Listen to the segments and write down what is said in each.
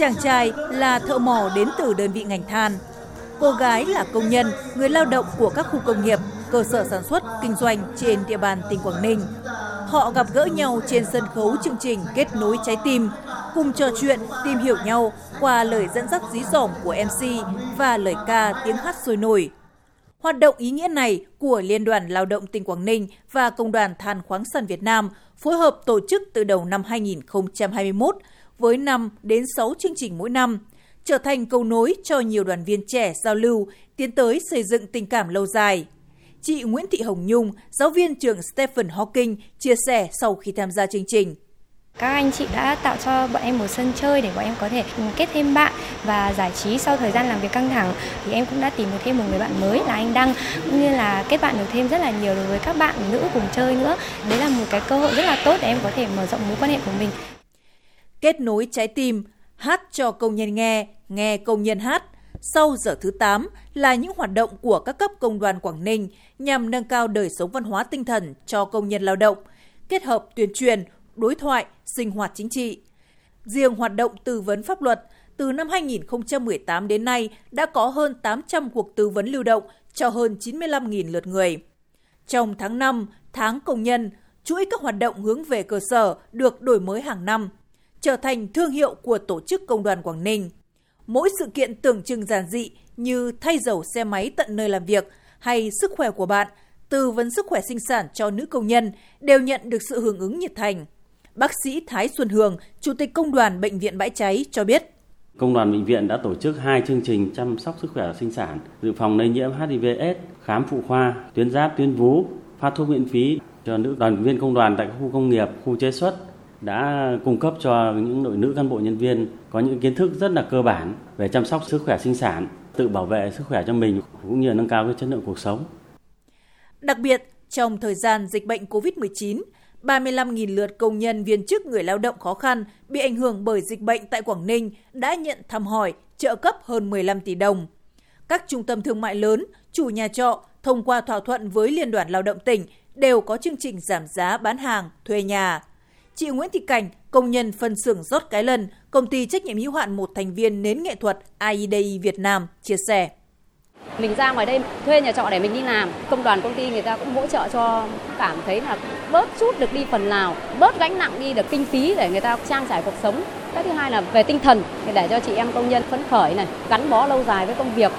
Chàng trai là thợ mỏ đến từ đơn vị ngành than. Cô gái là công nhân, người lao động của các khu công nghiệp, cơ sở sản xuất, kinh doanh trên địa bàn tỉnh Quảng Ninh. Họ gặp gỡ nhau trên sân khấu chương trình Kết nối trái tim, cùng trò chuyện, tìm hiểu nhau qua lời dẫn dắt dí dỏm của MC và lời ca tiếng hát sôi nổi. Hoạt động ý nghĩa này của Liên đoàn Lao động tỉnh Quảng Ninh và Công đoàn Than khoáng sản Việt Nam phối hợp tổ chức từ đầu năm 2021 với 5 đến 6 chương trình mỗi năm, trở thành cầu nối cho nhiều đoàn viên trẻ giao lưu, tiến tới xây dựng tình cảm lâu dài. Chị Nguyễn Thị Hồng Nhung, giáo viên trường Stephen Hawking, chia sẻ sau khi tham gia chương trình. Các anh chị đã tạo cho bọn em một sân chơi để bọn em có thể kết thêm bạn và giải trí sau thời gian làm việc căng thẳng thì em cũng đã tìm được thêm một người bạn mới là anh Đăng cũng như là kết bạn được thêm rất là nhiều đối với các bạn nữ cùng chơi nữa. Đấy là một cái cơ hội rất là tốt để em có thể mở rộng mối quan hệ của mình. Kết nối trái tim, hát cho công nhân nghe, nghe công nhân hát. Sau giờ thứ 8 là những hoạt động của các cấp công đoàn Quảng Ninh nhằm nâng cao đời sống văn hóa tinh thần cho công nhân lao động, kết hợp tuyên truyền, đối thoại, sinh hoạt chính trị. Riêng hoạt động tư vấn pháp luật, từ năm 2018 đến nay đã có hơn 800 cuộc tư vấn lưu động cho hơn 95.000 lượt người. Trong tháng 5, tháng công nhân, chuỗi các hoạt động hướng về cơ sở được đổi mới hàng năm, trở thành thương hiệu của tổ chức công đoàn Quảng Ninh. Mỗi sự kiện tưởng chừng giản dị như thay dầu xe máy tận nơi làm việc hay sức khỏe của bạn, tư vấn sức khỏe sinh sản cho nữ công nhân đều nhận được sự hưởng ứng nhiệt thành. Bác sĩ Thái Xuân Hường, Chủ tịch Công đoàn Bệnh viện Bãi Cháy cho biết. Công đoàn bệnh viện đã tổ chức hai chương trình chăm sóc sức khỏe sinh sản, dự phòng lây nhiễm HIV/AIDS, khám phụ khoa, tuyến giáp, tuyến vú, phát thuốc miễn phí cho nữ đoàn viên công đoàn tại các khu công nghiệp, khu chế xuất đã cung cấp cho những đội nữ cán bộ nhân viên có những kiến thức rất là cơ bản về chăm sóc sức khỏe sinh sản, tự bảo vệ sức khỏe cho mình cũng như nâng cao cái chất lượng cuộc sống. Đặc biệt, trong thời gian dịch bệnh COVID-19, 35.000 lượt công nhân viên chức người lao động khó khăn bị ảnh hưởng bởi dịch bệnh tại Quảng Ninh đã nhận thăm hỏi, trợ cấp hơn 15 tỷ đồng. Các trung tâm thương mại lớn, chủ nhà trọ thông qua thỏa thuận với Liên đoàn Lao động tỉnh đều có chương trình giảm giá bán hàng, thuê nhà. Chị Nguyễn Thị Cảnh, công nhân phân xưởng rót cái lần, công ty trách nhiệm hữu hạn một thành viên nến nghệ thuật AIDI Việt Nam chia sẻ. Mình ra ngoài đây thuê nhà trọ để mình đi làm, công đoàn công ty người ta cũng hỗ trợ cho cảm thấy là bớt chút được đi phần nào, bớt gánh nặng đi được kinh phí để người ta trang trải cuộc sống. Cái thứ hai là về tinh thần để cho chị em công nhân phấn khởi này, gắn bó lâu dài với công việc.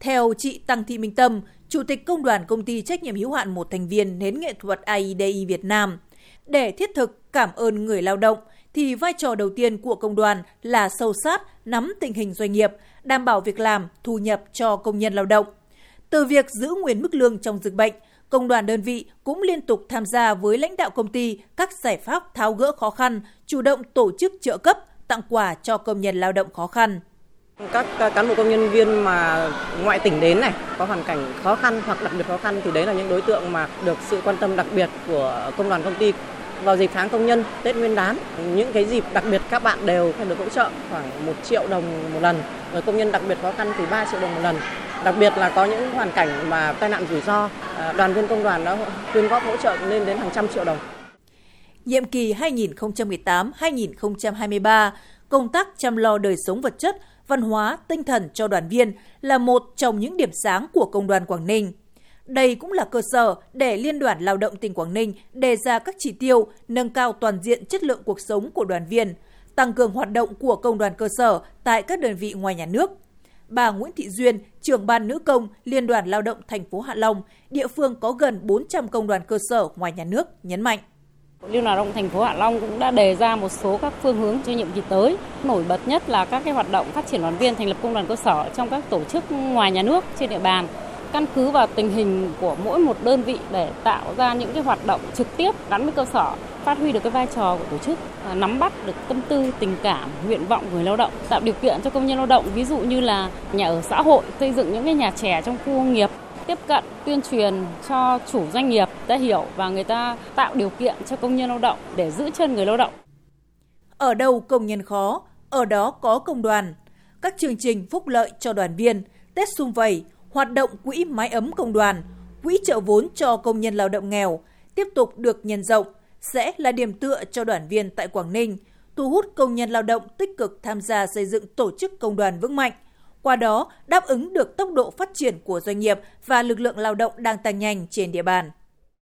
Theo chị Tăng Thị Minh Tâm, Chủ tịch Công đoàn Công ty Trách nhiệm hữu hạn một thành viên nến nghệ thuật AIDI Việt Nam, để thiết thực cảm ơn người lao động, thì vai trò đầu tiên của công đoàn là sâu sát, nắm tình hình doanh nghiệp, đảm bảo việc làm, thu nhập cho công nhân lao động. Từ việc giữ nguyên mức lương trong dịch bệnh, công đoàn đơn vị cũng liên tục tham gia với lãnh đạo công ty các giải pháp tháo gỡ khó khăn, chủ động tổ chức trợ cấp, tặng quà cho công nhân lao động khó khăn. Các cán bộ công nhân viên mà ngoại tỉnh đến này có hoàn cảnh khó khăn hoặc đặc biệt khó khăn thì đấy là những đối tượng mà được sự quan tâm đặc biệt của công đoàn công ty vào dịp tháng công nhân, Tết Nguyên đán. Những cái dịp đặc biệt các bạn đều được hỗ trợ khoảng 1 triệu đồng một lần. Rồi công nhân đặc biệt khó khăn thì 3 triệu đồng một lần. Đặc biệt là có những hoàn cảnh mà tai nạn rủi ro, à, đoàn viên công đoàn đã quyên góp hỗ trợ lên đến hàng trăm triệu đồng. Nhiệm kỳ 2018-2023, công tác chăm lo đời sống vật chất, văn hóa, tinh thần cho đoàn viên là một trong những điểm sáng của công đoàn Quảng Ninh. Đây cũng là cơ sở để Liên đoàn Lao động tỉnh Quảng Ninh đề ra các chỉ tiêu nâng cao toàn diện chất lượng cuộc sống của đoàn viên, tăng cường hoạt động của công đoàn cơ sở tại các đơn vị ngoài nhà nước. Bà Nguyễn Thị Duyên, trưởng ban nữ công Liên đoàn Lao động thành phố Hạ Long, địa phương có gần 400 công đoàn cơ sở ngoài nhà nước, nhấn mạnh. Liên đoàn Lao động thành phố Hạ Long cũng đã đề ra một số các phương hướng cho nhiệm kỳ tới. Nổi bật nhất là các cái hoạt động phát triển đoàn viên thành lập công đoàn cơ sở trong các tổ chức ngoài nhà nước trên địa bàn căn cứ vào tình hình của mỗi một đơn vị để tạo ra những cái hoạt động trực tiếp gắn với cơ sở, phát huy được cái vai trò của tổ chức à, nắm bắt được tâm tư, tình cảm, nguyện vọng của người lao động, tạo điều kiện cho công nhân lao động, ví dụ như là nhà ở xã hội, xây dựng những cái nhà trẻ trong khu công nghiệp tiếp cận tuyên truyền cho chủ doanh nghiệp đã hiểu và người ta tạo điều kiện cho công nhân lao động để giữ chân người lao động ở đâu công nhân khó ở đó có công đoàn các chương trình phúc lợi cho đoàn viên tết xung vầy hoạt động quỹ mái ấm công đoàn, quỹ trợ vốn cho công nhân lao động nghèo tiếp tục được nhân rộng sẽ là điểm tựa cho đoàn viên tại Quảng Ninh, thu hút công nhân lao động tích cực tham gia xây dựng tổ chức công đoàn vững mạnh. Qua đó, đáp ứng được tốc độ phát triển của doanh nghiệp và lực lượng lao động đang tăng nhanh trên địa bàn.